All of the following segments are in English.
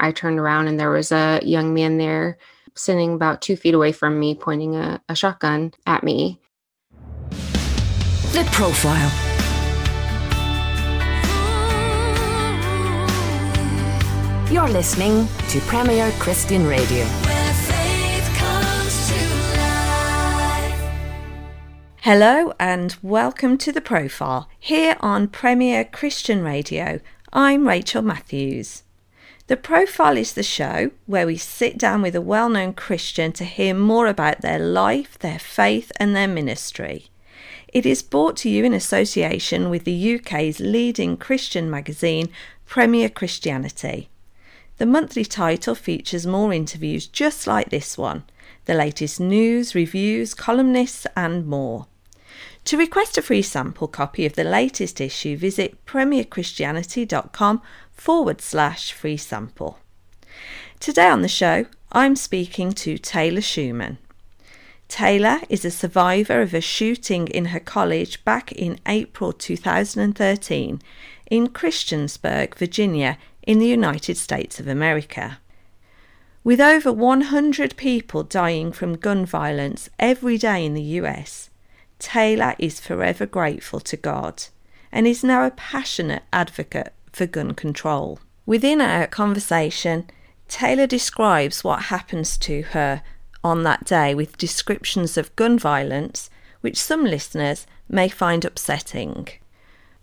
I turned around and there was a young man there sitting about two feet away from me, pointing a, a shotgun at me. The Profile. You're listening to Premier Christian Radio. Hello and welcome to The Profile here on Premier Christian Radio. I'm Rachel Matthews. The Profile is the show where we sit down with a well known Christian to hear more about their life, their faith, and their ministry. It is brought to you in association with the UK's leading Christian magazine, Premier Christianity. The monthly title features more interviews just like this one, the latest news, reviews, columnists, and more. To request a free sample copy of the latest issue, visit premierchristianity.com forward slash free sample. Today on the show, I'm speaking to Taylor Schumann. Taylor is a survivor of a shooting in her college back in April 2013 in Christiansburg, Virginia, in the United States of America. With over 100 people dying from gun violence every day in the US, Taylor is forever grateful to God and is now a passionate advocate for gun control. Within our conversation, Taylor describes what happens to her on that day with descriptions of gun violence, which some listeners may find upsetting.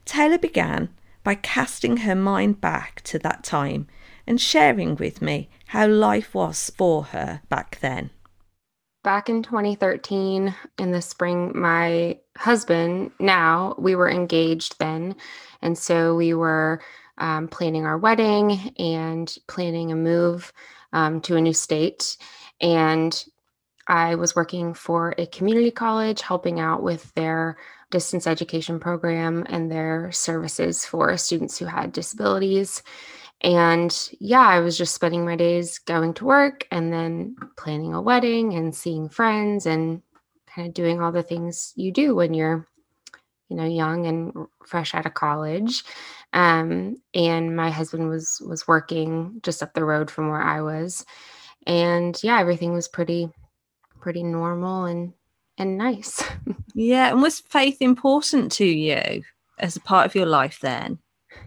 Taylor began by casting her mind back to that time and sharing with me how life was for her back then. Back in 2013, in the spring, my husband, now we were engaged then. And so we were um, planning our wedding and planning a move um, to a new state. And I was working for a community college, helping out with their distance education program and their services for students who had disabilities. And yeah, I was just spending my days going to work and then planning a wedding and seeing friends and kind of doing all the things you do when you're, you know, young and fresh out of college. Um, and my husband was was working just up the road from where I was, and yeah, everything was pretty pretty normal and and nice. yeah, and was faith important to you as a part of your life then?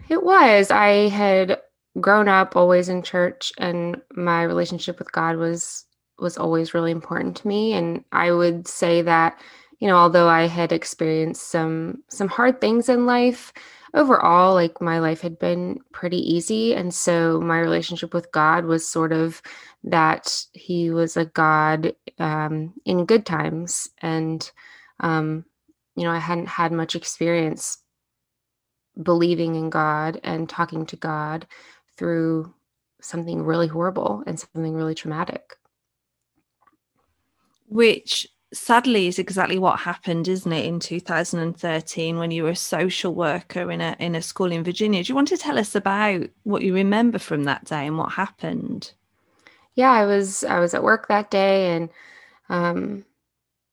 It was. I had grown up always in church and my relationship with God was was always really important to me and I would say that you know although I had experienced some some hard things in life overall, like my life had been pretty easy. And so my relationship with God was sort of that He was a God um, in good times. And, um, you know, I hadn't had much experience believing in God and talking to God through something really horrible and something really traumatic. Which sadly is exactly what happened isn't it in 2013 when you were a social worker in a in a school in Virginia do you want to tell us about what you remember from that day and what happened yeah I was I was at work that day and um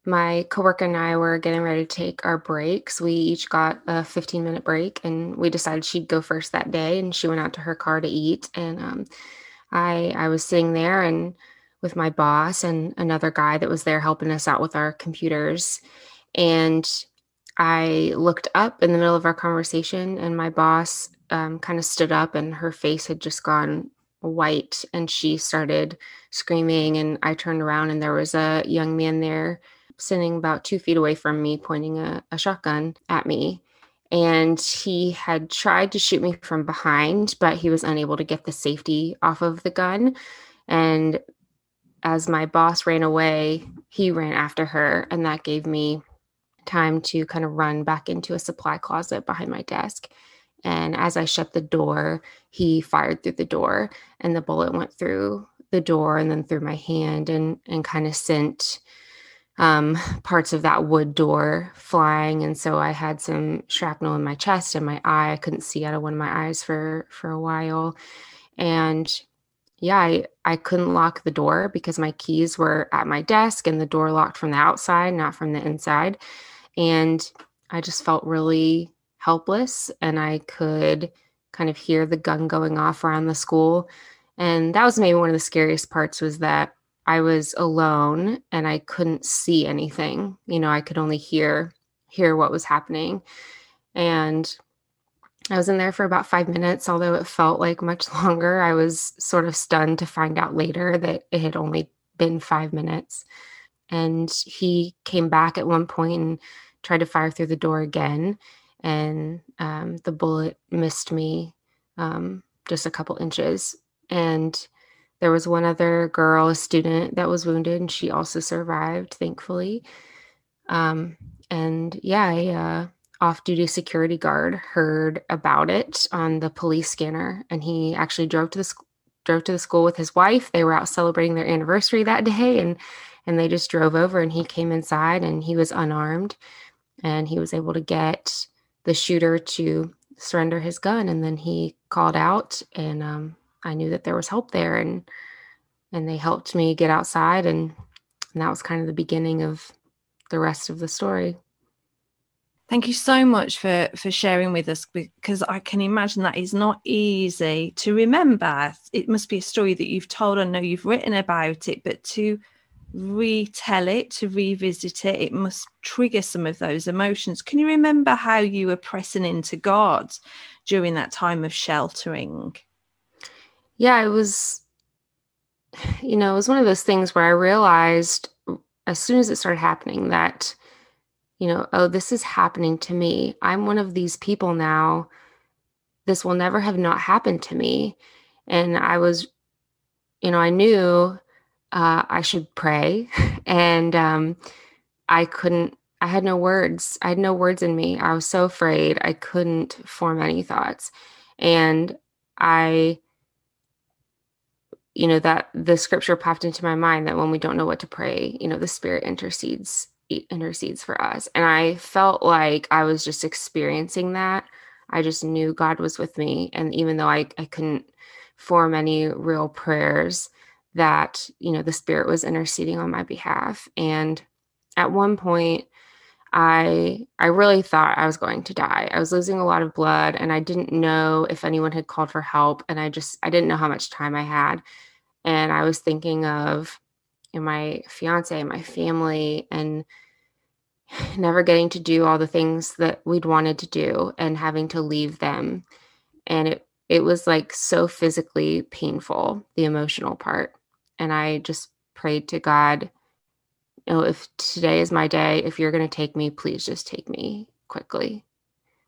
my coworker and I were getting ready to take our breaks. We each got a 15 minute break and we decided she'd go first that day and she went out to her car to eat and um I I was sitting there and with my boss and another guy that was there helping us out with our computers. And I looked up in the middle of our conversation, and my boss um, kind of stood up, and her face had just gone white. And she started screaming. And I turned around, and there was a young man there sitting about two feet away from me, pointing a, a shotgun at me. And he had tried to shoot me from behind, but he was unable to get the safety off of the gun. And as my boss ran away, he ran after her, and that gave me time to kind of run back into a supply closet behind my desk. And as I shut the door, he fired through the door, and the bullet went through the door and then through my hand and and kind of sent um, parts of that wood door flying, and so I had some shrapnel in my chest and my eye. I couldn't see out of one of my eyes for for a while, and yeah, I, I couldn't lock the door because my keys were at my desk and the door locked from the outside, not from the inside. And I just felt really helpless and I could kind of hear the gun going off around the school. And that was maybe one of the scariest parts was that I was alone and I couldn't see anything. You know, I could only hear hear what was happening. And I was in there for about five minutes, although it felt like much longer. I was sort of stunned to find out later that it had only been five minutes. And he came back at one point and tried to fire through the door again. And um, the bullet missed me um, just a couple inches. And there was one other girl, a student, that was wounded, and she also survived, thankfully. Um, and yeah, I, uh, off duty security guard heard about it on the police scanner and he actually drove to the drove to the school with his wife. They were out celebrating their anniversary that day and and they just drove over and he came inside and he was unarmed and he was able to get the shooter to surrender his gun and then he called out and um, i knew that there was help there and and they helped me get outside and, and that was kind of the beginning of the rest of the story Thank you so much for for sharing with us because I can imagine that is not easy to remember. It must be a story that you've told. I know you've written about it, but to retell it, to revisit it, it must trigger some of those emotions. Can you remember how you were pressing into God during that time of sheltering? Yeah, it was you know, it was one of those things where I realized as soon as it started happening that you know, oh, this is happening to me. I'm one of these people now. This will never have not happened to me. And I was, you know, I knew uh, I should pray. And um, I couldn't, I had no words. I had no words in me. I was so afraid I couldn't form any thoughts. And I, you know, that the scripture popped into my mind that when we don't know what to pray, you know, the Spirit intercedes intercedes for us. And I felt like I was just experiencing that. I just knew God was with me. And even though I, I couldn't form any real prayers, that, you know, the Spirit was interceding on my behalf. And at one point, I I really thought I was going to die. I was losing a lot of blood and I didn't know if anyone had called for help and I just I didn't know how much time I had. And I was thinking of and my fiance and my family and never getting to do all the things that we'd wanted to do and having to leave them. And it it was like so physically painful the emotional part. And i just prayed to god you know if today is my day if you're going to take me please just take me quickly.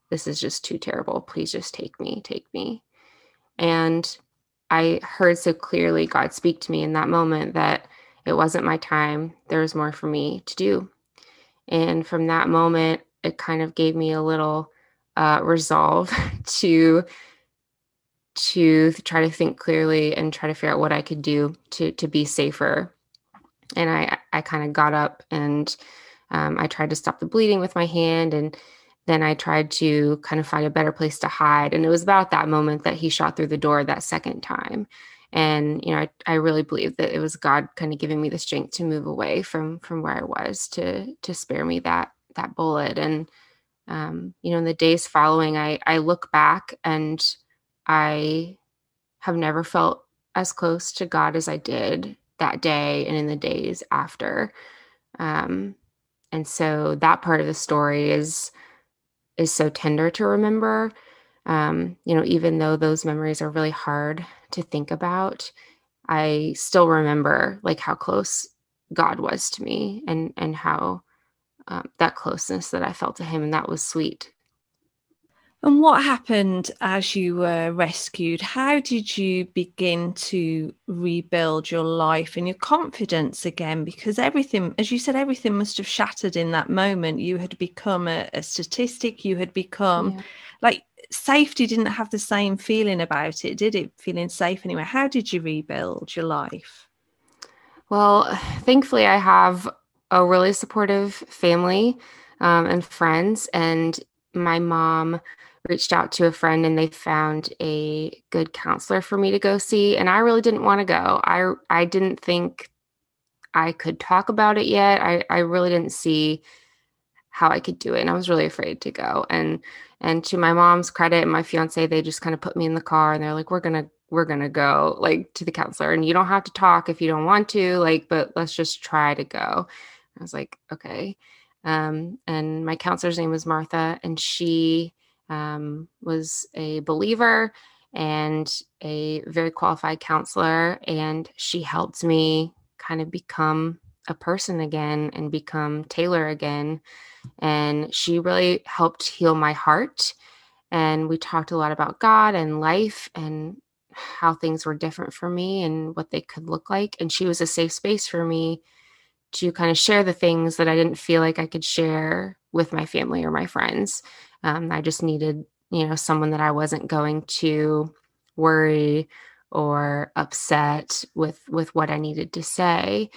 This is just too terrible. Please just take me take me. And i heard so clearly god speak to me in that moment that it wasn't my time. There was more for me to do. And from that moment, it kind of gave me a little uh, resolve to to try to think clearly and try to figure out what I could do to to be safer. And I I kind of got up and um, I tried to stop the bleeding with my hand and then I tried to kind of find a better place to hide. And it was about that moment that he shot through the door that second time and you know I, I really believe that it was god kind of giving me the strength to move away from from where i was to to spare me that that bullet. And um, you know in the days following i i look back and i have never felt as close to god as i did that day and in the days after. Um, and so that part of the story is is so tender to remember. Um, you know, even though those memories are really hard to think about, I still remember like how close God was to me and and how um, that closeness that I felt to Him, and that was sweet. And what happened as you were rescued? How did you begin to rebuild your life and your confidence again? Because everything, as you said, everything must have shattered in that moment. You had become a, a statistic. You had become yeah. like safety didn't have the same feeling about it, did it? Feeling safe anyway. How did you rebuild your life? Well, thankfully, I have a really supportive family um, and friends, and my mom reached out to a friend and they found a good counselor for me to go see and I really didn't want to go. I I didn't think I could talk about it yet. I I really didn't see how I could do it and I was really afraid to go. And and to my mom's credit and my fiance they just kind of put me in the car and they're like we're to we're to go like to the counselor and you don't have to talk if you don't want to like but let's just try to go. I was like okay. Um, and my counselor's name was Martha and she um, was a believer and a very qualified counselor. And she helped me kind of become a person again and become Taylor again. And she really helped heal my heart. And we talked a lot about God and life and how things were different for me and what they could look like. And she was a safe space for me to kind of share the things that I didn't feel like I could share with my family or my friends. Um, I just needed, you know, someone that I wasn't going to worry or upset with with what I needed to say.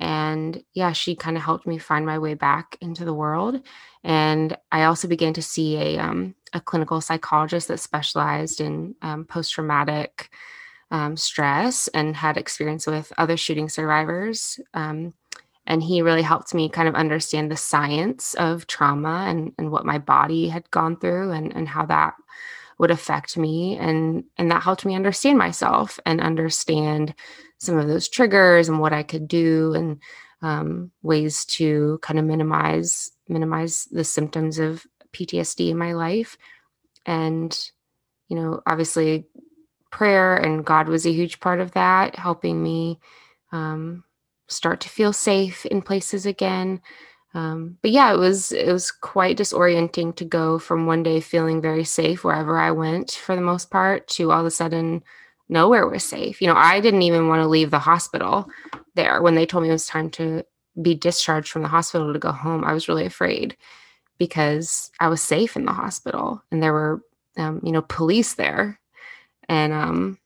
And yeah, she kind of helped me find my way back into the world. And I also began to see a um, a clinical psychologist that specialized in um, post traumatic um, stress and had experience with other shooting survivors. Um, and he really helped me kind of understand the science of trauma and, and what my body had gone through and, and how that would affect me and and that helped me understand myself and understand some of those triggers and what i could do and um, ways to kind of minimize minimize the symptoms of ptsd in my life and you know obviously prayer and god was a huge part of that helping me um, start to feel safe in places again. Um, but yeah, it was it was quite disorienting to go from one day feeling very safe wherever I went for the most part to all of a sudden nowhere was safe. You know, I didn't even want to leave the hospital there when they told me it was time to be discharged from the hospital to go home. I was really afraid because I was safe in the hospital and there were um, you know police there and um,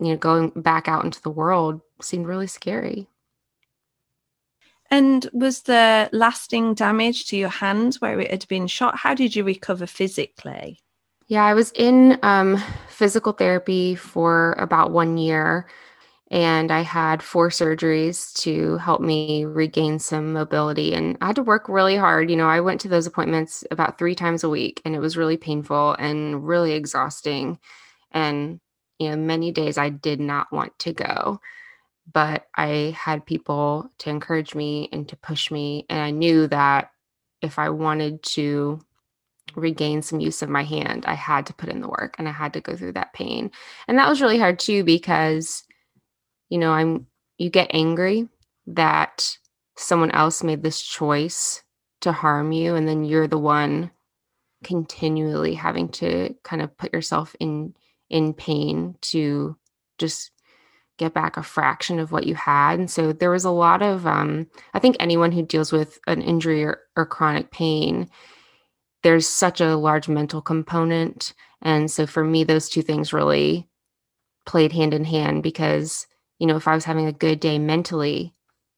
you know going back out into the world seemed really scary. And was there lasting damage to your hand where it had been shot? How did you recover physically? Yeah, I was in um, physical therapy for about one year, and I had four surgeries to help me regain some mobility. And I had to work really hard. You know, I went to those appointments about three times a week, and it was really painful and really exhausting. And, you know, many days I did not want to go but I had people to encourage me and to push me. And I knew that if I wanted to regain some use of my hand, I had to put in the work and I had to go through that pain. And that was really hard too because, you know, I'm, you get angry that someone else made this choice to harm you. And then you're the one continually having to kind of put yourself in in pain to just get back a fraction of what you had. And so there was a lot of, um, I think anyone who deals with an injury or, or chronic pain, there's such a large mental component. And so for me, those two things really played hand in hand because, you know, if I was having a good day mentally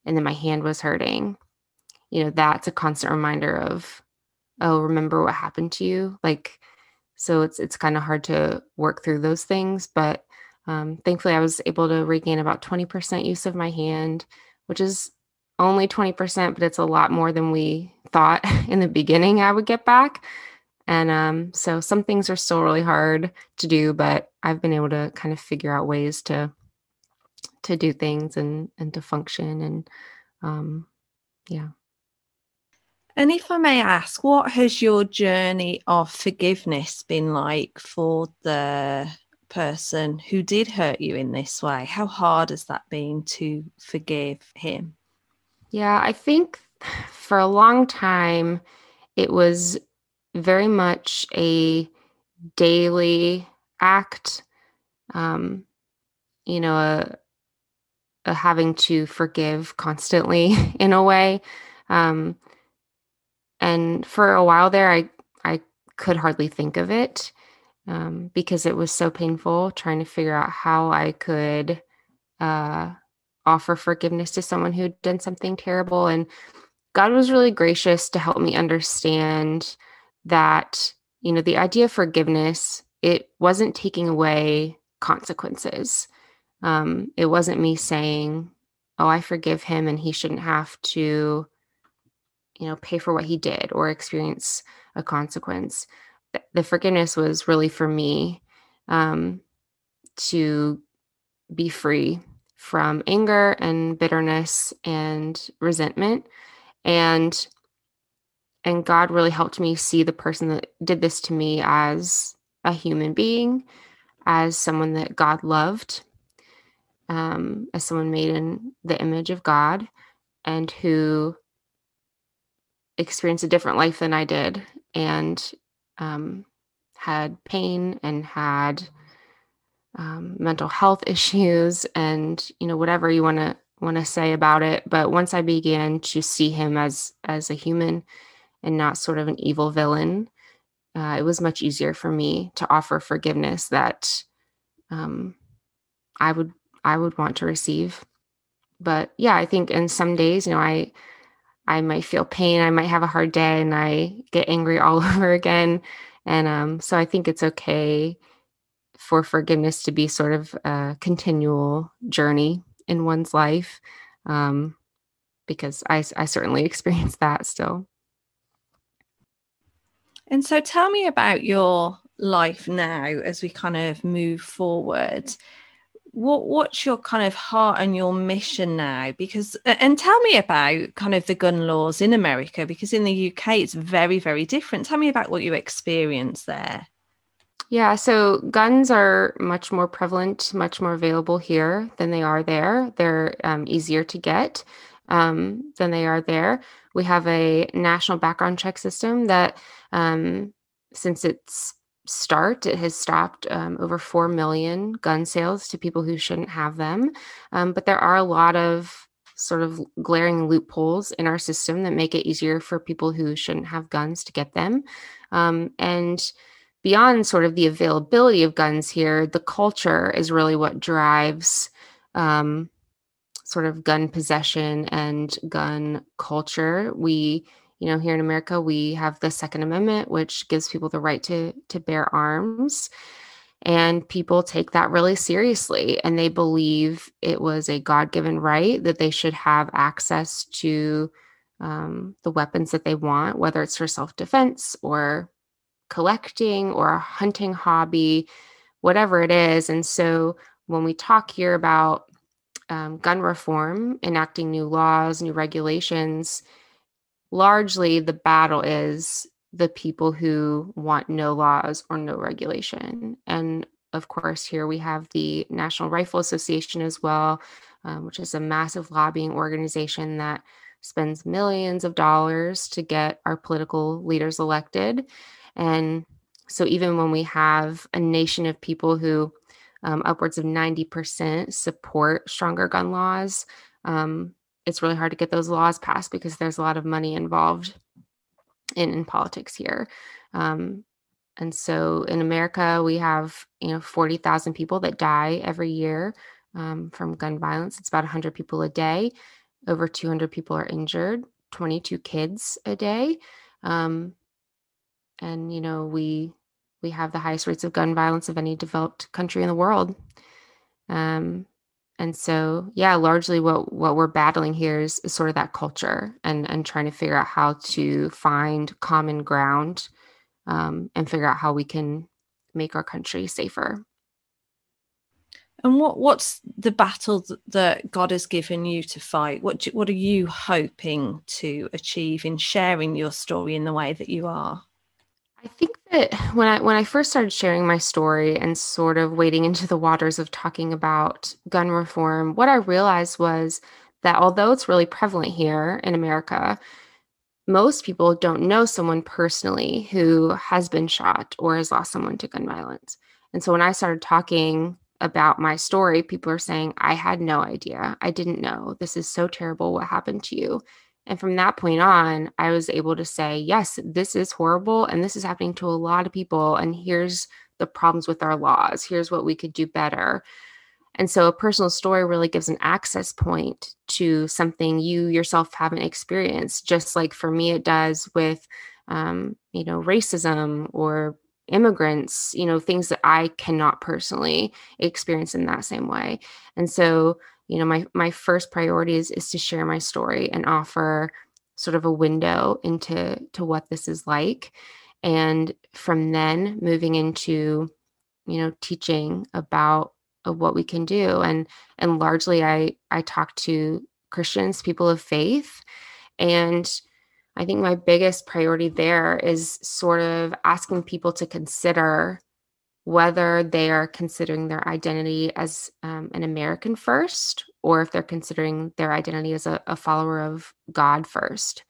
and then my hand was hurting, you know, that's a constant reminder of, oh, remember what happened to you. Like, so it's it's kind of hard to work through those things, but um, thankfully, I was able to regain about 20% use of my hand, which is only 20%, but it's a lot more than we thought in the beginning I would get back. And um, so some things are still really hard to do, but I've been able to kind of figure out ways to to do things and and to function and um, yeah. And if I may ask, what has your journey of forgiveness been like for the person who did hurt you in this way? How hard has that been to forgive him? Yeah, I think for a long time, it was very much a daily act, um, you know, a, a having to forgive constantly in a way. Um, and for a while there, I, I could hardly think of it um, because it was so painful trying to figure out how I could uh, offer forgiveness to someone who'd done something terrible. And God was really gracious to help me understand that, you know, the idea of forgiveness, it wasn't taking away consequences. Um, it wasn't me saying, oh, I forgive him and he shouldn't have to, you know, pay for what he did or experience a consequence. The forgiveness was really for me um, to be free from anger and bitterness and resentment. And and God really helped me see the person that did this to me as a human being as someone that God loved um, as someone made in the image of God and who experienced a different life than I did and um, had pain and had um, mental health issues and you know whatever you want to want to say about it. But once i began to see him as as a human and not sort of an evil villain uh, it was much easier for me to offer forgiveness that um, i would i would want to receive. But yeah i think in some days you know i i might feel pain i might have a hard day and i get angry all over again. And um, so i think it's okay for forgiveness to be sort of a continual journey in one's life um, because I, I certainly experience that still. And so tell me about your life now as we kind of move forward. What what's your kind of heart and your mission now? Because and tell me about kind of the gun laws in America because in the UK it's very very different. Tell me about what you experienced there. Yeah, so guns are much more prevalent, much more available here than they are there. They're um, easier to get um, than they are there. We have a national background check system that, um, since its start, it has stopped um, over 4 million gun sales to people who shouldn't have them. Um, but there are a lot of sort of glaring loopholes in our system that make it easier for people who shouldn't have guns to get them. Um, and beyond sort of the availability of guns here, the culture is really what drives um, sort of gun possession and gun culture. We, you know, here in America, we have the Second Amendment, which gives people the right to to bear arms. And people take that really seriously, and they believe it was a God given right that they should have access to um, the weapons that they want, whether it's for self defense or collecting or a hunting hobby, whatever it is. And so when we talk here about um, gun reform, enacting new laws, new regulations, largely the battle is the people who want no laws or no regulation. And of course, here we have the National Rifle Association as well, um, which is a massive lobbying organization that spends millions of dollars to get our political leaders elected. And so, even when we have a nation of people who um, upwards of 90% support stronger gun laws, um, it's really hard to get those laws passed because there's a lot of money involved in, in politics here. Um, and so in America, we have you know 40,000 people that die every year um, from gun violence. It's about 100 people a day. Over 200 people are injured. 22 kids a day. Um, and you know we we have the highest rates of gun violence of any developed country in the world um, and so yeah largely what what we're battling here is, is, sort of that culture and and trying to figure out how to find common ground um, and figure out how we can make our country safer and what what's the battle that God has given you to fight? What what are you hoping to achieve in sharing your story in the way that you are? I think that when I when I first started sharing my story and sort of wading into the waters of talking about gun reform, what I realized was that although it's really prevalent here in America, most people don't know someone personally who has been shot or has lost someone to gun violence. And so when I started talking about my story, people are saying, I had no idea. I didn't know. This is so terrible. What happened to you? And from that point on, I was able to say, yes, this is horrible and this is happening to a lot of people. And here's the problems with our laws here's what we could do better and so a personal story really gives an access point to something you yourself haven't experienced just like for me it does with um, you know racism or immigrants you know things that i cannot personally experience in that same way and so you know my my first priority is is to share my story and offer sort of a window into to what this is like. And from then moving into you know teaching about uh, what we can do. And and largely i i talk to christians people of faith. And i think my biggest priority there is sort of asking people to consider whether they are considering their identity as um, an American first, or if they're considering their identity as a, a, follower of God first,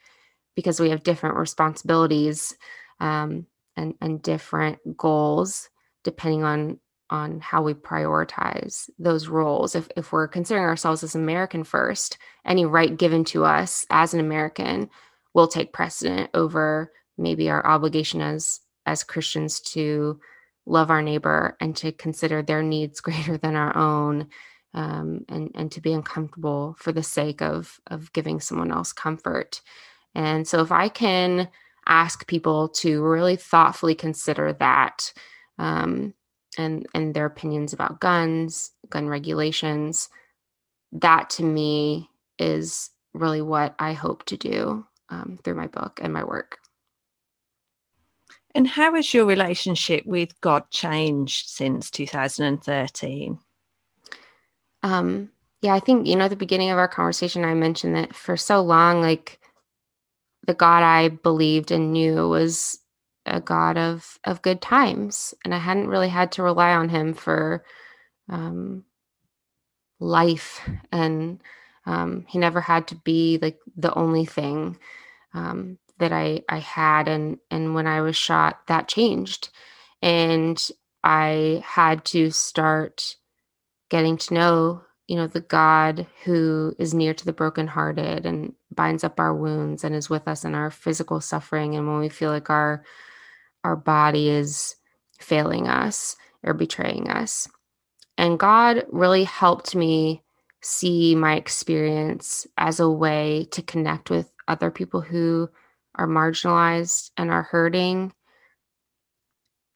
because we have different responsibilities um, and, and different goals depending on on how we prioritize those roles. If if we're considering ourselves as American first, any right given to us as an American will take precedent over maybe our obligation as as Christians to love our neighbor and to consider their needs greater than our own um, and and to be uncomfortable for the sake of of giving someone else comfort. And so if i can ask people to really thoughtfully consider that um, and and their opinions about guns gun regulations that to me is really what i hope to do um, through my book and my work and how has your relationship with God changed since 2013? Um, yeah, I think, you know, at the beginning of our conversation, I mentioned that for so long, like the God I believed and knew was a God of of good times. And I hadn't really had to rely on him for um life and um he never had to be like the only thing. Um that I I had and and when I was shot that changed. And I had to start getting to know you know the God who is near to the brokenhearted and binds up our wounds and is with us in our physical suffering. And when we feel like our our body is failing us or betraying us. And God really helped me see my experience as a way to connect with other people who are marginalized and are hurting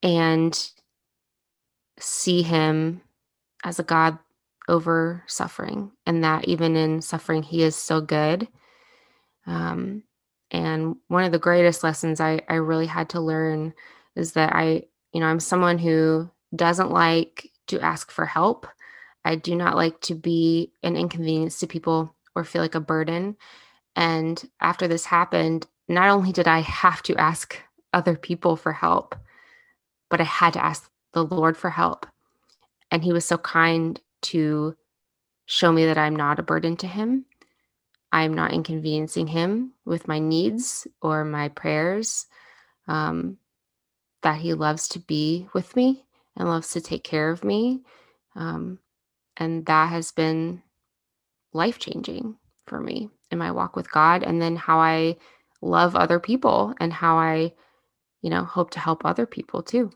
and see him as a God over suffering, and that even in suffering, he is so good. Um, and one of the greatest lessons I, I really had to learn is that I, you know, I'm someone who doesn't like to ask for help. I do not like to be an inconvenience to people or feel like a burden. And after this happened, not only did I have to ask other people for help, but I had to ask the Lord for help. And He was so kind to show me that I'm not a burden to Him. I'm not inconveniencing Him with my needs or my prayers. Um, that He loves to be with me and loves to take care of me. Um, and that has been life changing for me in my walk with God. And then how I love other people and how I, you know, hope to help other people too.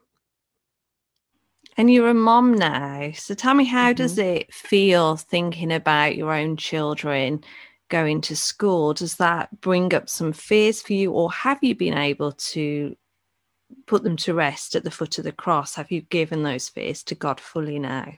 And you're a mom now. So tell me, how mm-hmm. does it feel thinking about your own children going to school? Does that bring up some fears for you, or have you been able to put them to rest at the foot of the cross? Have you given those fears to God fully now?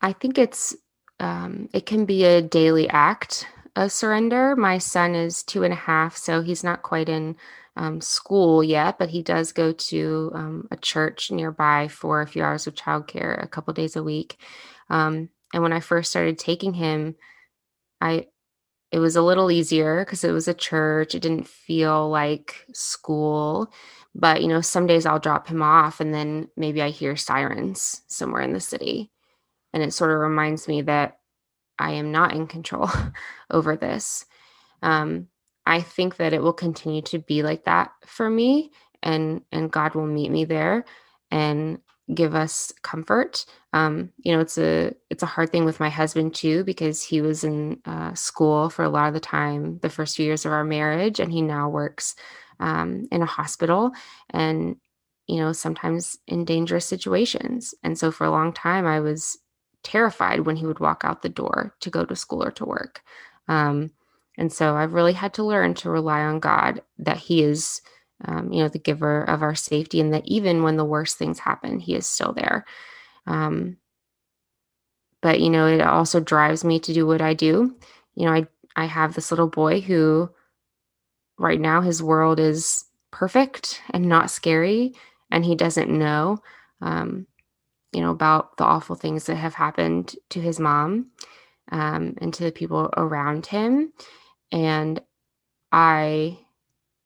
I think it's um, it can be a daily act a surrender. My son is two and a half, so he's not quite in um, school yet, but he does go to um, a church nearby for a few hours of childcare a couple days a week. Um, and when I first started taking him, I it was a little easier because it was a church. It didn't feel like school. But you know, some days I'll drop him off, and then maybe I hear sirens somewhere in the city, and it sort of reminds me that I am not in control over this. Um, I think that it will continue to be like that for me, and and God will meet me there and give us comfort. Um, you know, it's a it's a hard thing with my husband too because he was in uh, school for a lot of the time the first few years of our marriage, and he now works um, in a hospital. And you know, sometimes in dangerous situations. And so for a long time, I was terrified when he would walk out the door to go to school or to work. Um, and so I've really had to learn to rely on God that He is, um, you know, the giver of our safety, and that even when the worst things happen, He is still there. Um, but you know, it also drives me to do what I do. You know, I I have this little boy who, right now, his world is perfect and not scary, and he doesn't know, um, you know, about the awful things that have happened to his mom um, and to the people around him. And I,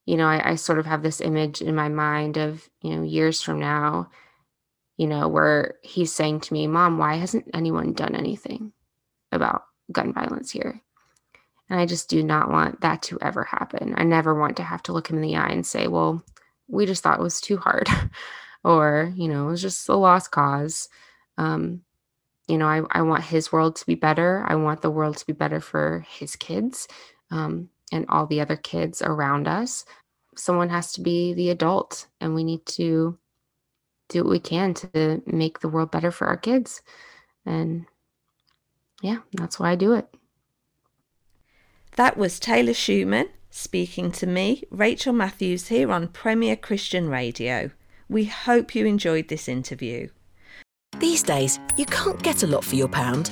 you know, I, I sort of have this image in my mind of, you know, years from now, you know, where he's saying to me, Mom, why hasn't anyone done anything about gun violence here? And I just do not want that to ever happen. I never want to have to look him in the eye and say, Well, we just thought it was too hard. or, you know, it was just a lost cause. Um, you know, I, I want his world to be better. I want the world to be better for his kids um, and all the other kids around us. Someone has to be the adult, and we need to do what we can to make the world better for our kids. And yeah, that's why I do it. That was Taylor Schumann speaking to me, Rachel Matthews, here on Premier Christian Radio. We hope you enjoyed this interview. These days, you can't get a lot for your pound.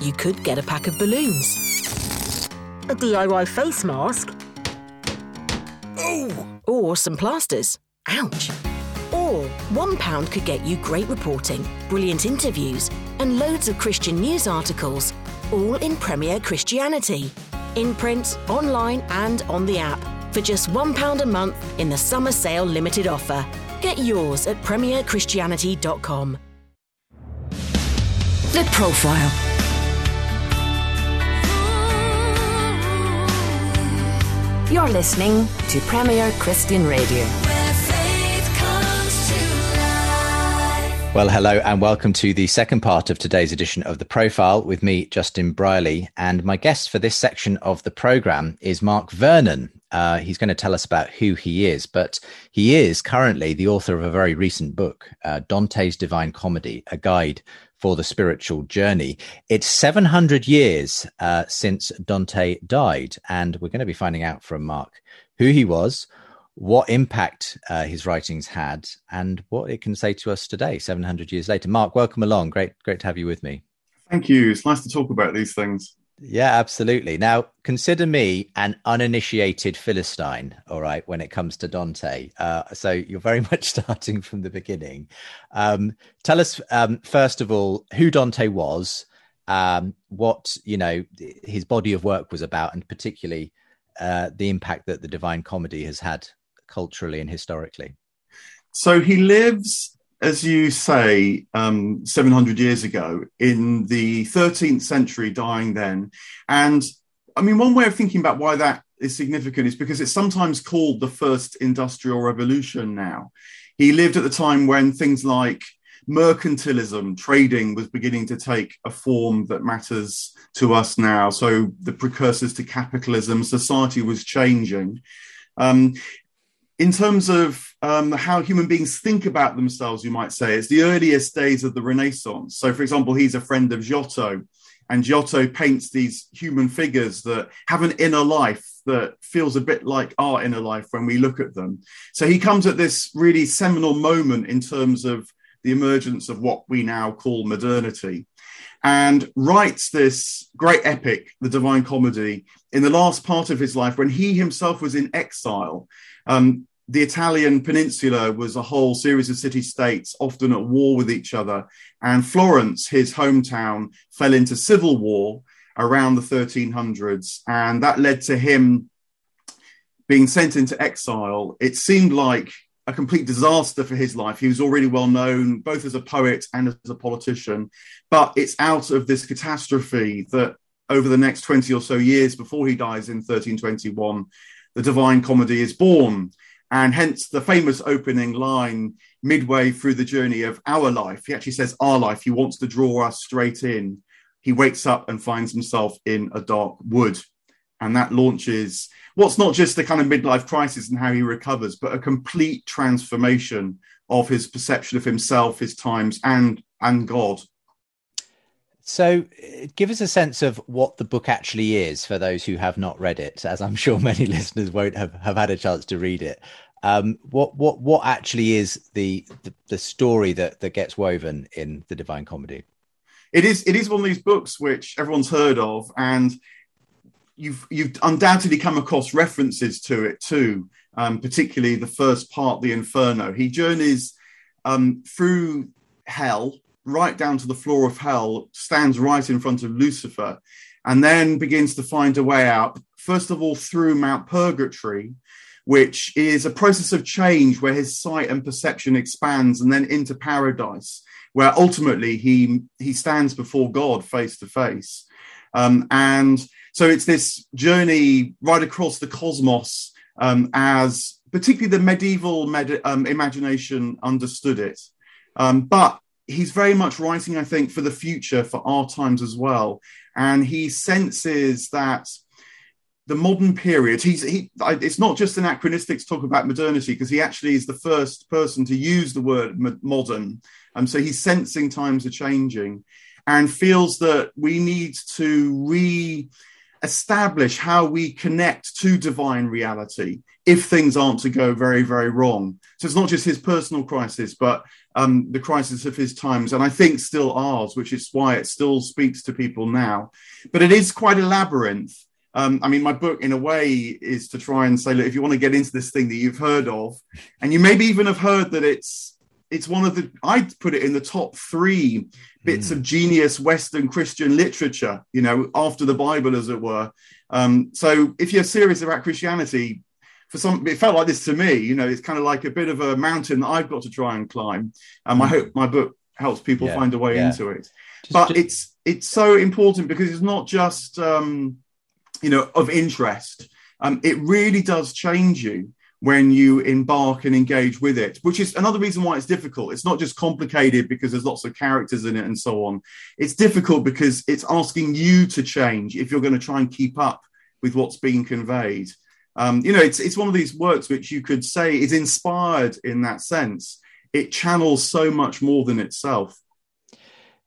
You could get a pack of balloons a DIY face mask. Ooh. Or some plasters. Ouch. Or £1 could get you great reporting, brilliant interviews, and loads of Christian news articles, all in Premier Christianity. In print, online, and on the app. For just £1 a month in the summer sale limited offer. Get yours at premierchristianity.com. The Profile You're listening to Premier Christian Radio. Well, hello and welcome to the second part of today's edition of The Profile with me, Justin Brierley. And my guest for this section of the program is Mark Vernon. Uh, he's going to tell us about who he is, but he is currently the author of a very recent book, uh, Dante's Divine Comedy, a guide for the spiritual journey. It's 700 years uh, since Dante died, and we're going to be finding out from Mark who he was, what impact uh, his writings had, and what it can say to us today, 700 years later. Mark, welcome along. Great, great to have you with me. Thank you. It's nice to talk about these things. Yeah, absolutely. Now, consider me an uninitiated Philistine, all right, when it comes to Dante. Uh, so you're very much starting from the beginning. Um, tell us, um, first of all, who Dante was, um, what, you know, his body of work was about, and particularly uh, the impact that the Divine Comedy has had culturally and historically. So he lives as you say, um, 700 years ago in the 13th century, dying then. And I mean, one way of thinking about why that is significant is because it's sometimes called the first industrial revolution now. He lived at the time when things like mercantilism, trading was beginning to take a form that matters to us now. So the precursors to capitalism, society was changing. Um, in terms of um, how human beings think about themselves, you might say, it's the earliest days of the Renaissance. So, for example, he's a friend of Giotto, and Giotto paints these human figures that have an inner life that feels a bit like our inner life when we look at them. So, he comes at this really seminal moment in terms of the emergence of what we now call modernity and writes this great epic, The Divine Comedy, in the last part of his life when he himself was in exile. Um, the Italian peninsula was a whole series of city states, often at war with each other. And Florence, his hometown, fell into civil war around the 1300s. And that led to him being sent into exile. It seemed like a complete disaster for his life. He was already well known, both as a poet and as a politician. But it's out of this catastrophe that over the next 20 or so years before he dies in 1321, the Divine Comedy is born. And hence the famous opening line midway through the journey of our life. He actually says our life. He wants to draw us straight in. He wakes up and finds himself in a dark wood. And that launches what's not just the kind of midlife crisis and how he recovers, but a complete transformation of his perception of himself, his times, and and God. So, give us a sense of what the book actually is for those who have not read it, as I'm sure many listeners won't have, have had a chance to read it. Um, what what what actually is the, the, the story that that gets woven in the Divine Comedy? It is it is one of these books which everyone's heard of, and you've you've undoubtedly come across references to it too. Um, particularly the first part, the Inferno. He journeys um, through hell, right down to the floor of hell, stands right in front of Lucifer, and then begins to find a way out. First of all, through Mount Purgatory, which is a process of change where his sight and perception expands and then into paradise, where ultimately he he stands before God face to face. Um, and so it's this journey right across the cosmos um, as particularly the medieval med- um, imagination understood it. Um, but he's very much writing, I think, for the future, for our times as well. And he senses that the modern period he's he it's not just anachronistic to talk about modernity because he actually is the first person to use the word modern um, so he's sensing times are changing and feels that we need to re establish how we connect to divine reality if things aren't to go very very wrong. So it's not just his personal crisis but um, the crisis of his times and i think still ours which is why it still speaks to people now. But it is quite a labyrinth. Um, I mean, my book, in a way, is to try and say, look, if you want to get into this thing that you've heard of, and you maybe even have heard that it's it's one of the I'd put it in the top three bits mm. of genius Western Christian literature, you know, after the Bible, as it were. Um, so, if you're serious about Christianity, for some, it felt like this to me. You know, it's kind of like a bit of a mountain that I've got to try and climb. And mm. I hope my book helps people yeah. find a way yeah. into it. Just, but just... it's it's so important because it's not just. Um, you know, of interest, um, it really does change you when you embark and engage with it, which is another reason why it's difficult. It's not just complicated because there's lots of characters in it and so on. It's difficult because it's asking you to change if you're going to try and keep up with what's being conveyed. Um, you know, it's it's one of these works which you could say is inspired in that sense. It channels so much more than itself.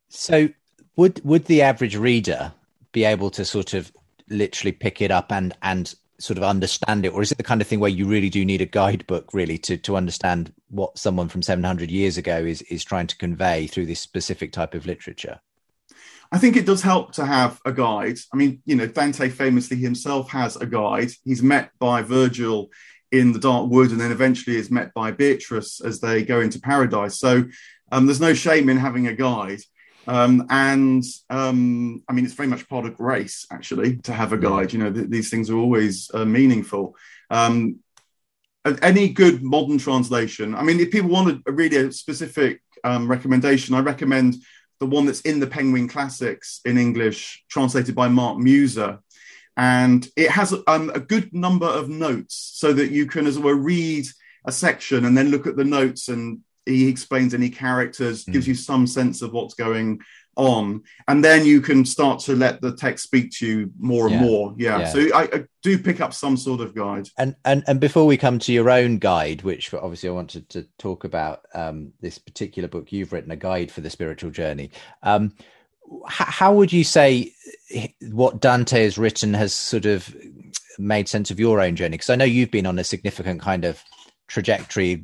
So, would would the average reader be able to sort of literally pick it up and and sort of understand it or is it the kind of thing where you really do need a guidebook really to to understand what someone from 700 years ago is is trying to convey through this specific type of literature I think it does help to have a guide. I mean, you know, Dante famously himself has a guide. He's met by Virgil in the Dark Wood and then eventually is met by Beatrice as they go into paradise. So um, there's no shame in having a guide. Um, and um, I mean, it's very much part of grace, actually, to have a guide. You know, th- these things are always uh, meaningful. Um, any good modern translation, I mean, if people want a, really a specific um, recommendation, I recommend the one that's in the Penguin Classics in English, translated by Mark Musa. And it has um, a good number of notes so that you can, as it were, read a section and then look at the notes and he explains any characters, mm. gives you some sense of what's going on, and then you can start to let the text speak to you more and yeah. more. Yeah. yeah. So I, I, do pick up some sort of guide. And and and before we come to your own guide, which obviously I wanted to talk about um, this particular book you've written, a guide for the spiritual journey. Um, how would you say what Dante has written has sort of made sense of your own journey? Because I know you've been on a significant kind of trajectory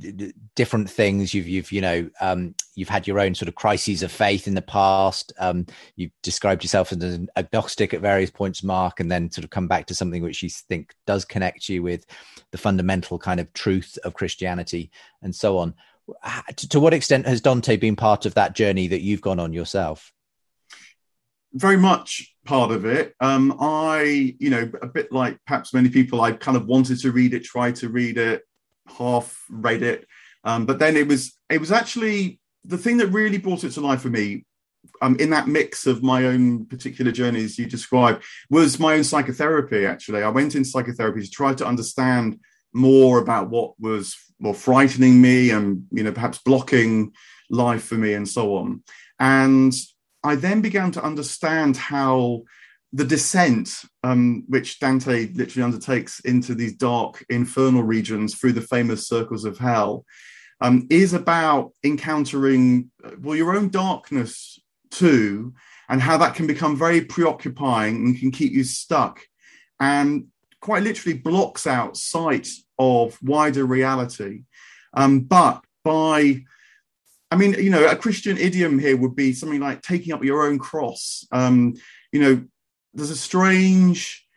different things. You've you've you know um, you've had your own sort of crises of faith in the past. Um, you've described yourself as an agnostic at various points mark and then sort of come back to something which you think does connect you with the fundamental kind of truth of christianity and so on. To, to what extent has dante been part of that journey that you've gone on yourself? Very much part of it. Um, I, you know, a bit like perhaps many people, I kind of wanted to read it, try to read it, half read it. Um, but then it was it was actually the thing that really brought it to life for me um, in that mix of my own particular journeys you described was my own psychotherapy actually i went in psychotherapy to try to understand more about what was more frightening me and you know perhaps blocking life for me and so on and i then began to understand how the descent, um, which Dante literally undertakes into these dark infernal regions through the famous circles of hell, um, is about encountering well your own darkness too, and how that can become very preoccupying and can keep you stuck, and quite literally blocks out sight of wider reality. Um, but by I mean, you know, a Christian idiom here would be something like taking up your own cross. Um, you know, there's a strange,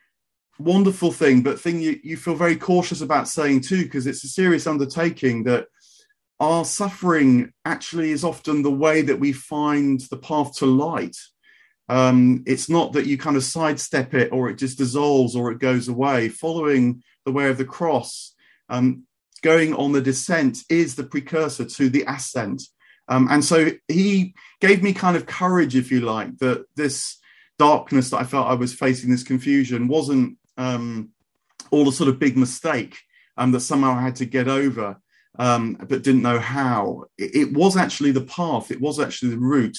wonderful thing, but thing you, you feel very cautious about saying too, because it's a serious undertaking that our suffering actually is often the way that we find the path to light. Um, it's not that you kind of sidestep it or it just dissolves or it goes away. Following the way of the cross, um, going on the descent is the precursor to the ascent. Um, and so he gave me kind of courage, if you like, that this darkness that I felt I was facing, this confusion, wasn't um, all a sort of big mistake um, that somehow I had to get over, um, but didn't know how. It, it, was actually the path, it was actually the route.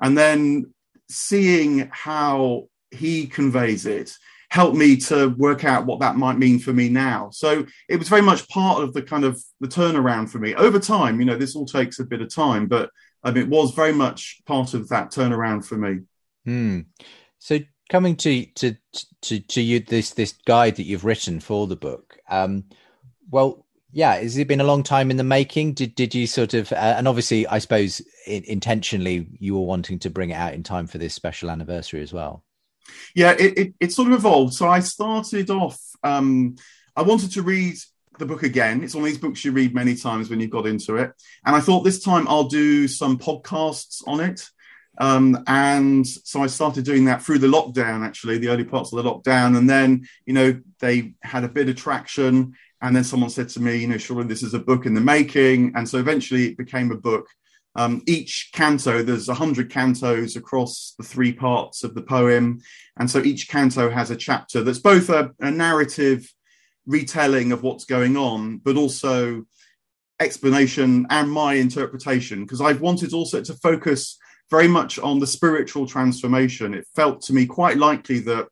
And then seeing how he conveys it helped me to work out what that might mean for me now. So it was very much part of the kind of the turnaround for me over time. You know, this all takes a bit of time, but um, it was very much part of that turnaround for me. Hmm. So coming to to to to you this this guide that you've written for the book. Um, well, yeah, has it been a long time in the making? Did did you sort of uh, and obviously, I suppose it, intentionally you were wanting to bring it out in time for this special anniversary as well. Yeah, it, it, it sort of evolved. So I started off. Um, I wanted to read the book again. It's one of these books you read many times when you've got into it. And I thought this time I'll do some podcasts on it. Um, and so I started doing that through the lockdown, actually, the early parts of the lockdown. And then, you know, they had a bit of traction. And then someone said to me, you know, surely this is a book in the making. And so eventually it became a book. Um, each canto, there's a hundred cantos across the three parts of the poem. And so each canto has a chapter that's both a, a narrative retelling of what's going on, but also explanation and my interpretation. Because I've wanted also to focus very much on the spiritual transformation. It felt to me quite likely that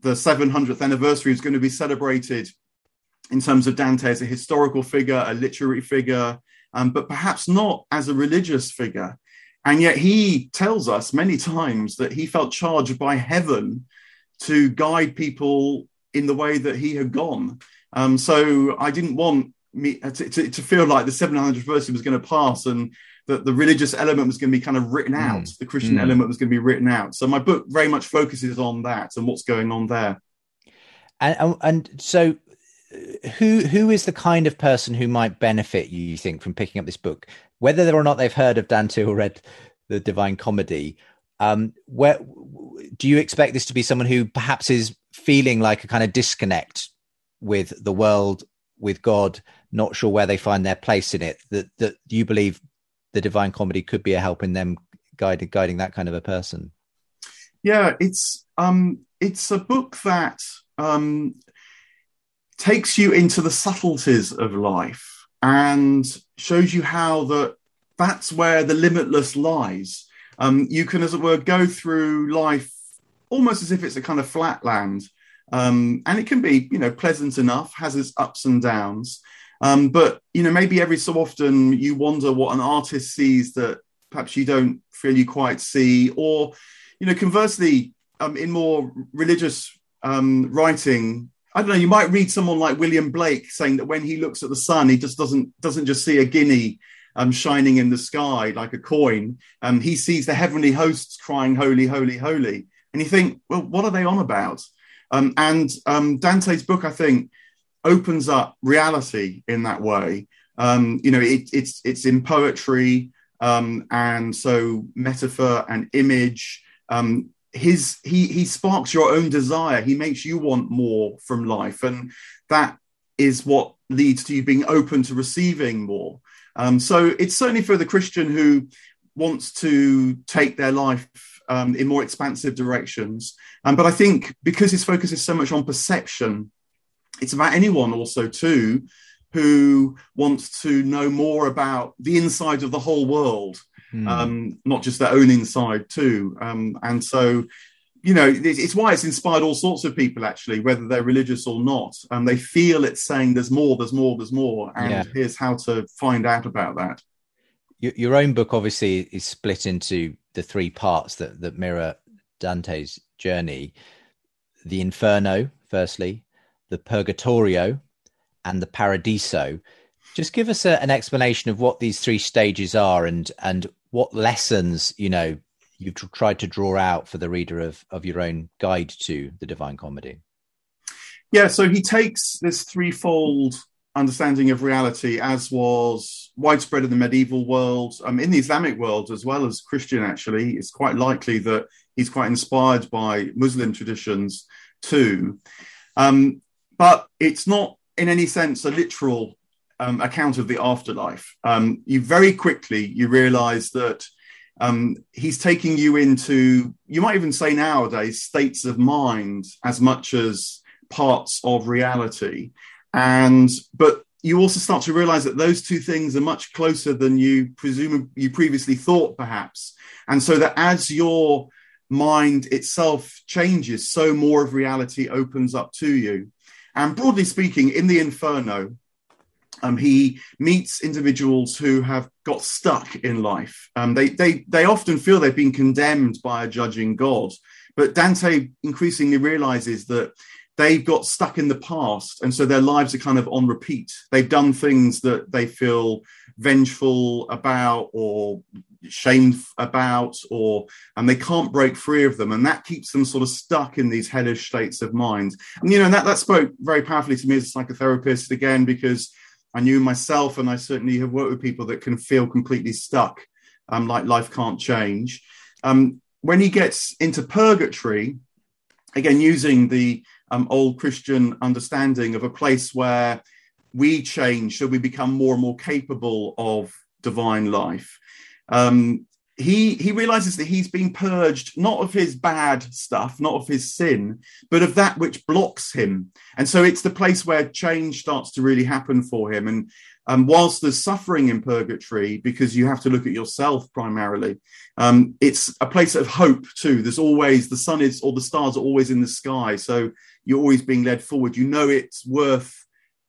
the 700th anniversary is going to be celebrated in terms of Dante as a historical figure, a literary figure, um, but perhaps not as a religious figure. And yet he tells us many times that he felt charged by heaven to guide people in the way that he had gone. Um, so I didn't want me to, to, to feel like the 700th verse was going to pass and that the religious element was going to be kind of written hmm. out, mm. the Christian mm. element was going to be written out. So my book very much focuses on that and what's going on there. And and so who who is the kind of person who might benefit you think from picking up this book whether or not they've heard of dante or read the divine comedy um where do you expect this to be someone who perhaps is feeling like a kind of disconnect with the world with god not sure where they find their place in it that that you believe the divine comedy could be a help in them guiding guiding that kind of a person yeah it's um it's a book that um takes you into the subtleties of life and shows you how that that's where the limitless lies. Um, you can, as it were, go through life almost as if it's a kind of flat land. Um, and it can be, you know, pleasant enough, has its ups and downs. Um, but, you know, maybe every so often you wonder what an artist sees that perhaps you don't feel you quite see. Or, you know, conversely, um, in more religious um, writing, I don't know. You might read someone like William Blake saying that when he looks at the sun, he just doesn't doesn't just see a guinea um, shining in the sky like a coin. Um, he sees the heavenly hosts crying, "Holy, holy, holy!" And you think, well, what are they on about? Um, and um, Dante's book, I think, opens up reality in that way. Um, you know, it, it's it's in poetry, um, and so metaphor and image. Um, his he he sparks your own desire he makes you want more from life and that is what leads to you being open to receiving more um, so it's certainly for the christian who wants to take their life um, in more expansive directions um, but i think because his focus is so much on perception it's about anyone also too who wants to know more about the inside of the whole world mm. um, not just their own inside too. Um, and so you know, it's why it's inspired all sorts of people actually, whether they're religious or not. And um, they feel it's saying there's more, there's more, there's more. And yeah. here's how to find out about that. Your, your own book obviously is split into the three parts that, that mirror Dante's journey the Inferno, firstly, the Purgatorio, and the Paradiso. Just give us a, an explanation of what these three stages are and and what lessons you know you've tried to draw out for the reader of of your own guide to the Divine Comedy. Yeah, so he takes this threefold understanding of reality, as was widespread in the medieval world, um, in the Islamic world as well as Christian. Actually, it's quite likely that he's quite inspired by Muslim traditions too. Um, but it's not in any sense a literal um, account of the afterlife. Um, you very quickly you realize that um, he's taking you into you might even say nowadays states of mind as much as parts of reality. And but you also start to realize that those two things are much closer than you presume you previously thought perhaps. And so that as your mind itself changes so more of reality opens up to you and broadly speaking, in the Inferno, um, he meets individuals who have got stuck in life. Um, they, they, they often feel they've been condemned by a judging God. But Dante increasingly realizes that they've got stuck in the past. And so their lives are kind of on repeat. They've done things that they feel vengeful about or shamed about or and they can't break free of them. And that keeps them sort of stuck in these hellish states of mind. And you know that, that spoke very powerfully to me as a psychotherapist again because i knew myself and i certainly have worked with people that can feel completely stuck um, like life can't change. Um, when he gets into purgatory again using the um, old christian understanding of a place where we change so we become more and more capable of divine life um, he he realizes that he's been purged not of his bad stuff, not of his sin, but of that which blocks him. And so it's the place where change starts to really happen for him. And um, whilst there's suffering in purgatory, because you have to look at yourself primarily, um, it's a place of hope too. There's always the sun is or the stars are always in the sky, so you're always being led forward. You know it's worth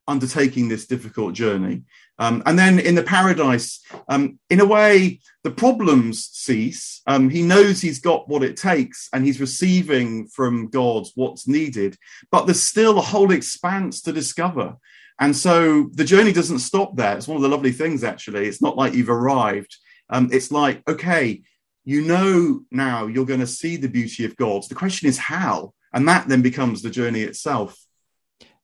undertaking this difficult journey. Um, and then in the paradise, um, in a way, the problems cease. Um, he knows he's got what it takes and he's receiving from God what's needed, but there's still a whole expanse to discover. And so the journey doesn't stop there. It's one of the lovely things, actually. It's not like you've arrived. Um, it's like, okay, you know now you're going to see the beauty of God. The question is how? And that then becomes the journey itself.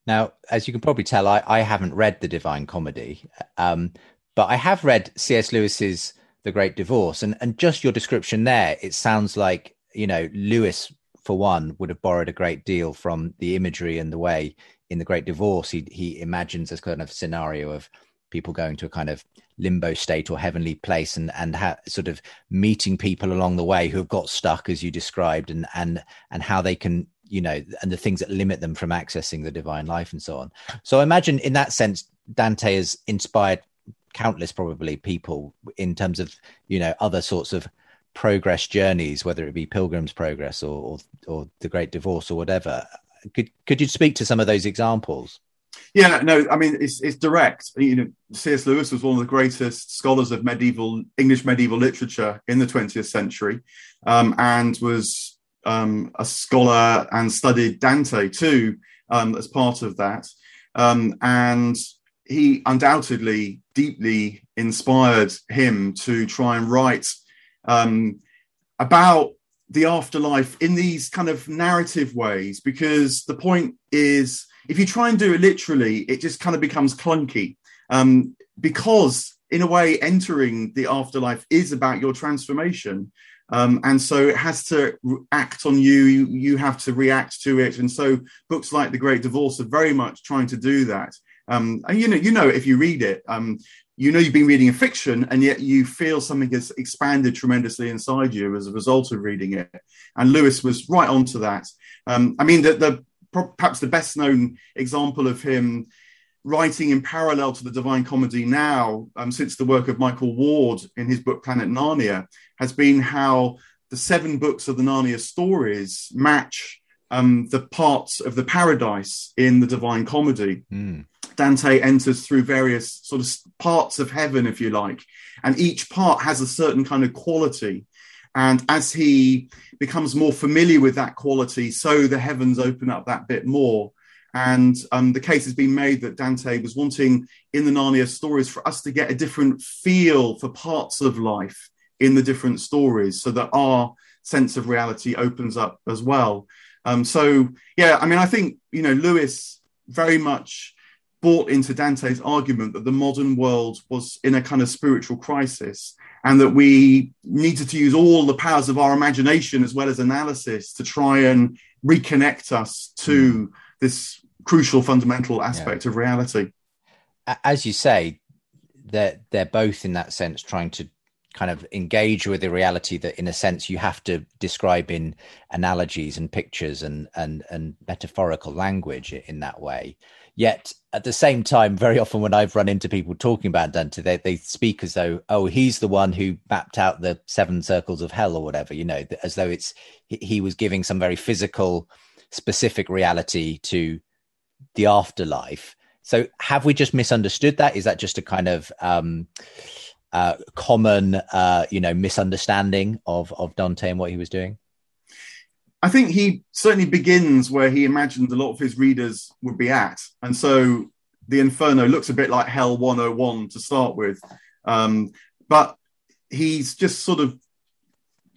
Now, as you can probably tell, I, I haven't read The Divine Comedy, um, but I have read C.S. Lewis's The Great Divorce, and and just your description there, it sounds like you know Lewis, for one, would have borrowed a great deal from the imagery and the way in The Great Divorce he he imagines this kind of scenario of people going to a kind of limbo state or heavenly place and and ha- sort of meeting people along the way who have got stuck as you described and and and how they can you know, and the things that limit them from accessing the divine life and so on. So I imagine in that sense, Dante has inspired countless probably people in terms of, you know, other sorts of progress journeys, whether it be Pilgrim's Progress or, or, or the Great Divorce or whatever. Could could you speak to some of those examples? Yeah, no, I mean it's it's direct. You know, C.S. Lewis was one of the greatest scholars of medieval English medieval literature in the 20th century, um, and was um, a scholar and studied Dante too um, as part of that. Um, and he undoubtedly deeply inspired him to try and write um, about the afterlife in these kind of narrative ways, because the point is, if you try and do it literally, it just kind of becomes clunky. Um, because, in a way, entering the afterlife is about your transformation. Um, and so it has to act on you. you. You have to react to it. And so books like The Great Divorce are very much trying to do that. Um, and you know, you know, if you read it, um, you know you've been reading a fiction, and yet you feel something has expanded tremendously inside you as a result of reading it. And Lewis was right onto that. Um, I mean, the, the perhaps the best known example of him writing in parallel to the Divine Comedy now, um, since the work of Michael Ward in his book Planet Narnia, has been how the seven books of the Narnia stories match um, the parts of the paradise in the Divine Comedy. Mm. Dante enters through various sort of parts of heaven, if you like, and each part has a certain kind of quality. And as he becomes more familiar with that quality, so the heavens open up that bit more. And um, the case has been made that Dante was wanting in the Narnia stories for us to get a different feel for parts of life in the different stories so that our sense of reality opens up as well. Um, so, yeah, I mean, I think, you know, Lewis very much bought into Dante's argument that the modern world was in a kind of spiritual crisis and that we needed to use all the powers of our imagination as well as analysis to try and reconnect us to mm. this crucial fundamental aspect yeah. of reality as you say they're they're both in that sense trying to kind of engage with the reality that in a sense you have to describe in analogies and pictures and and and metaphorical language in that way Yet at the same time, very often when I've run into people talking about Dante, they, they speak as though, oh, he's the one who mapped out the seven circles of hell or whatever, you know, as though it's he was giving some very physical, specific reality to the afterlife. So have we just misunderstood that? Is that just a kind of um, uh, common, uh, you know, misunderstanding of of Dante and what he was doing? I think he certainly begins where he imagined a lot of his readers would be at. And so the Inferno looks a bit like Hell 101 to start with. Um, but he's just sort of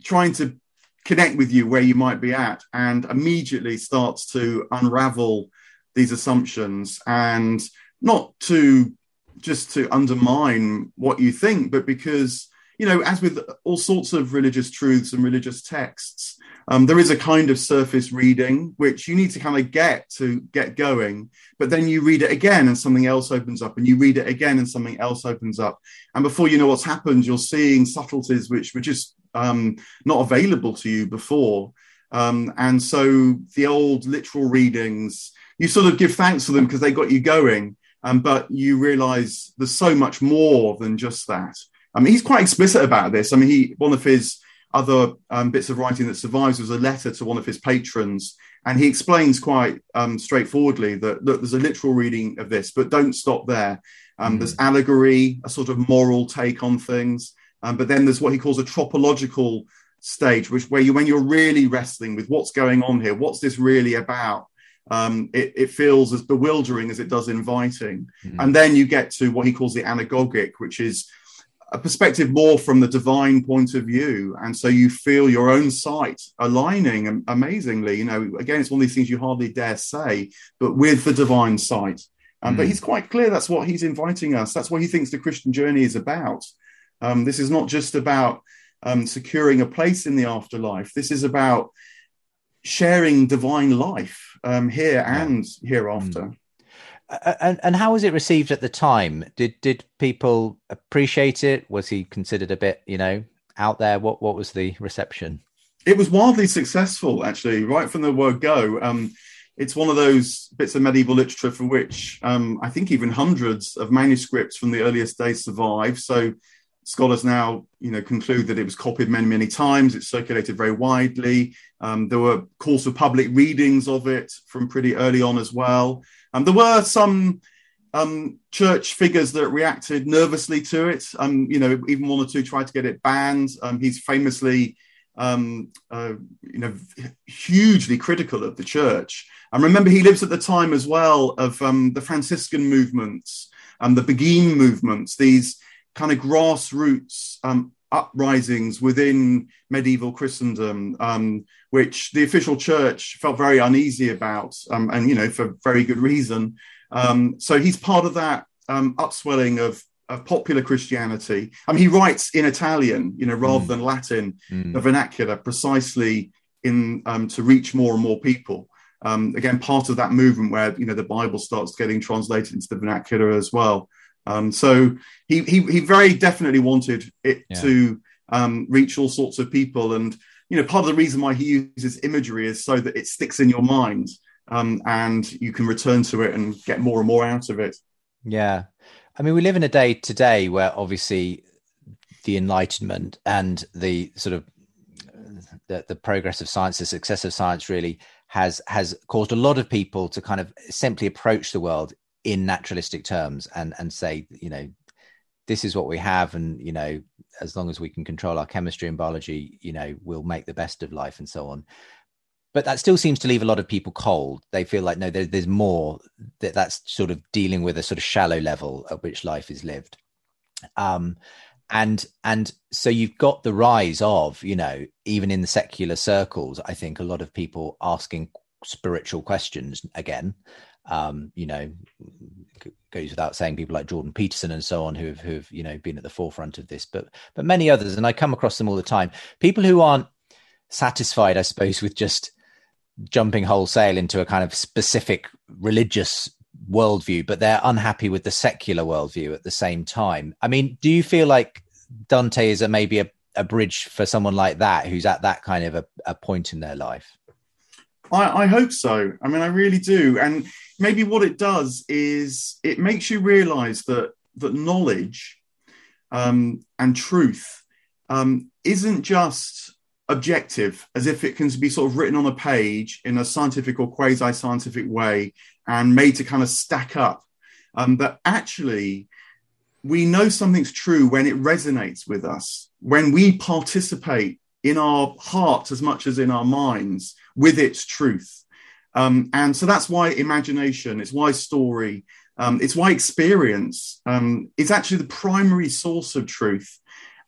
trying to connect with you where you might be at and immediately starts to unravel these assumptions and not to just to undermine what you think, but because, you know, as with all sorts of religious truths and religious texts, um, there is a kind of surface reading which you need to kind of get to get going, but then you read it again and something else opens up, and you read it again and something else opens up, and before you know what's happened, you're seeing subtleties which were just um, not available to you before. Um, and so the old literal readings, you sort of give thanks for them because they got you going, um, but you realize there's so much more than just that. I mean, he's quite explicit about this. I mean, he one of his other um, bits of writing that survives was a letter to one of his patrons. And he explains quite um, straightforwardly that look, there's a literal reading of this, but don't stop there. Um, mm. There's allegory, a sort of moral take on things, um, but then there's what he calls a tropological stage, which where you when you're really wrestling with what's going on here, what's this really about? Um, it, it, feels as bewildering as it does inviting. Mm. And then you get to what he calls the anagogic, which is a perspective more from the divine point of view. And so you feel your own sight aligning amazingly. You know again it's one of these things you hardly dare say but with the divine sight. Um, mm. but he's quite clear that's what he's inviting us. That's what he thinks the christian journey is about. Um, this is not just about um, securing a place in the afterlife. This is about sharing divine life um, here and hereafter mm and and how was it received at the time? Did did people appreciate it? Was he considered a bit, you know, out there? What what was the reception? It was wildly successful, actually, right from the word go. Um, it's one of those bits of medieval literature for which um, I think even hundreds of manuscripts from the earliest days survive. So scholars now, you know, conclude that it was copied many, many times. It circulated very widely. Um, there were calls for public readings of it from pretty early on as well. Um, there were some um, church figures that reacted nervously to it. Um, you know, even one or two tried to get it banned. Um, he's famously, um, uh, you know, hugely critical of the church. And remember, he lives at the time as well of um, the Franciscan movements and the Beguine movements. These kind of grassroots um, uprisings within medieval Christendom, um, which the official church felt very uneasy about, um, and you know for very good reason. Um, so he's part of that um, upswelling of, of, popular Christianity. I mean, he writes in Italian, you know, rather mm. than Latin, mm. the vernacular, precisely in um, to reach more and more people. Um, again, part of that movement where you know the Bible starts getting translated into the vernacular as well. Um, so he, he, he very definitely wanted it yeah. to um, reach all sorts of people, and you know part of the reason why he uses imagery is so that it sticks in your mind, um, and you can return to it and get more and more out of it. Yeah, I mean we live in a day today where obviously the Enlightenment and the sort of the, the progress of science, the success of science, really has has caused a lot of people to kind of simply approach the world in naturalistic terms and and say, you know, this is what we have, and you know, as long as we can control our chemistry and biology, you know, we'll make the best of life and so on. But that still seems to leave a lot of people cold. They feel like no, there, there's more. That that's sort of dealing with a sort of shallow level at which life is lived. Um, and and so you've got the rise of you know even in the secular circles i think a lot of people asking spiritual questions again um you know goes without saying people like jordan peterson and so on who've who've you know been at the forefront of this but but many others and i come across them all the time people who aren't satisfied i suppose with just jumping wholesale into a kind of specific religious worldview, but they're unhappy with the secular worldview at the same time. I mean, do you feel like Dante is a, maybe a, a bridge for someone like that who's at that kind of a, a point in their life? I, I, hope so. I mean, I really do. And maybe what it does is it makes you realize that that knowledge um, and truth um, isn't just objective, as if it can be sort of written on a page in a scientific or quasi scientific way and made to kind of stack up. Um, but actually, we know something's true when it resonates with us, when we participate in our hearts as much as in our minds with its truth. Um, and so that's why imagination, it's why story, um, it's why experience um, is actually the primary source of truth.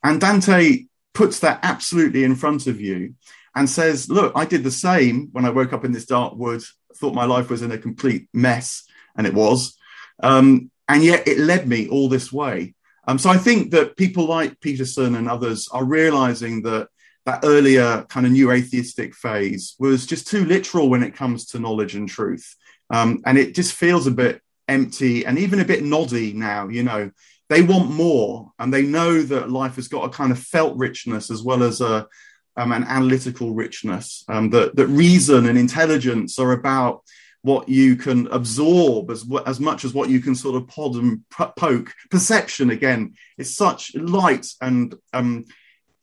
And Dante puts that absolutely in front of you and says, Look, I did the same when I woke up in this dark wood thought my life was in a complete mess, and it was. Um, and yet it led me all this way. Um, so I think that people like Peterson and others are realizing that that earlier kind of new atheistic phase was just too literal when it comes to knowledge and truth. Um, and it just feels a bit empty and even a bit noddy now, you know. They want more and they know that life has got a kind of felt richness as well as a, um, and analytical richness. Um, that that reason and intelligence are about what you can absorb as as much as what you can sort of pod and poke. Perception again is such light, and um,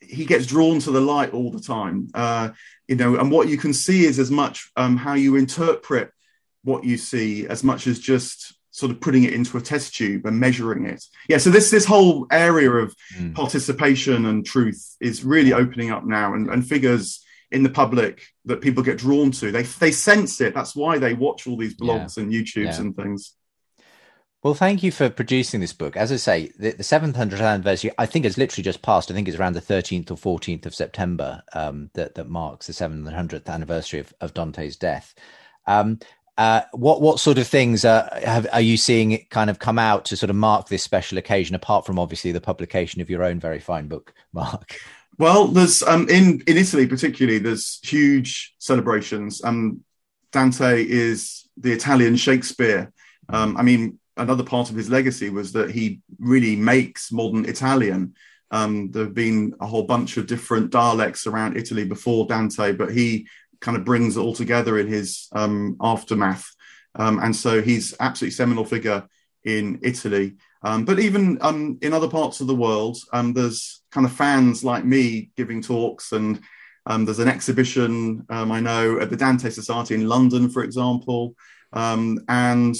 he gets drawn to the light all the time. Uh, you know, and what you can see is as much um, how you interpret what you see as much as just sort of putting it into a test tube and measuring it. Yeah, so this this whole area of mm. participation and truth is really opening up now, and, and figures in the public that people get drawn to. They they sense it. That's why they watch all these blogs yeah. and YouTubes yeah. and things. Well, thank you for producing this book. As I say, the, the 700th anniversary, I think, has literally just passed. I think it's around the 13th or 14th of September um, that, that marks the 700th anniversary of, of Dante's death. Um, uh, what what sort of things uh, have, are you seeing kind of come out to sort of mark this special occasion? Apart from obviously the publication of your own very fine book, Mark. Well, there's um, in in Italy particularly, there's huge celebrations. Um, Dante is the Italian Shakespeare. Um, I mean, another part of his legacy was that he really makes modern Italian. Um, there have been a whole bunch of different dialects around Italy before Dante, but he kind of brings it all together in his um, aftermath. Um, and so he's absolutely seminal figure in Italy. Um, but even um, in other parts of the world, um, there's kind of fans like me giving talks, and um, there's an exhibition I know at the Dante Society in London, for example. and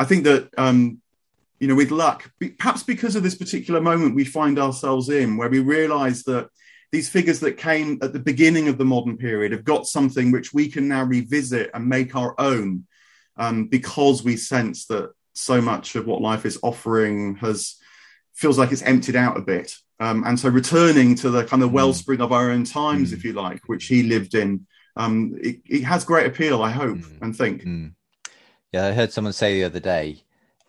I think that you know, with luck, perhaps because of this particular moment we find ourselves in, where we realise that these figures that came at the beginning of the modern period have got something which we can now revisit and make our own um, because we sense that so much of what life is offering has feels like it's emptied out a bit um, and so returning to the kind of hmm. wellspring of our own times mm. if you like which he lived in um, it, it, has great appeal i hope mm. and think mm. Yeah i heard someone say the other day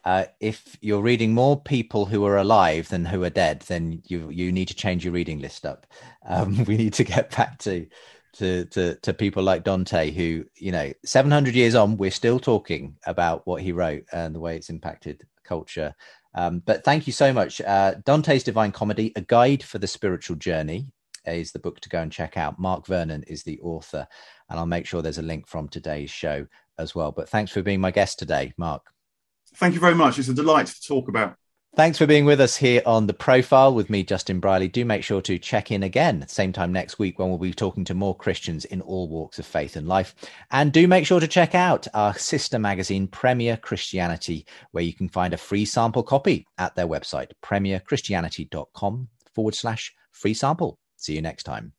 uh, if you're reading more people who are alive than who are dead, then you you need to change your reading list up. Um, we need to get back to, to to to people like Dante, who you know, 700 years on, we're still talking about what he wrote and the way it's impacted culture. Um, but thank you so much. Uh, Dante's Divine Comedy: A Guide for the Spiritual Journey is the book to go and check out. Mark Vernon is the author, and I'll make sure there's a link from today's show as well. But thanks for being my guest today, Mark. Thank you very much. It's a delight to talk about. Thanks for being with us here on The Profile with me, Justin Brierley. Do make sure to check in again, same time next week when we'll be talking to more Christians in all walks of faith and life. And do make sure to check out our sister magazine, Premier Christianity, where you can find a free sample copy at their website, premierchristianity.com forward slash free sample. See you next time.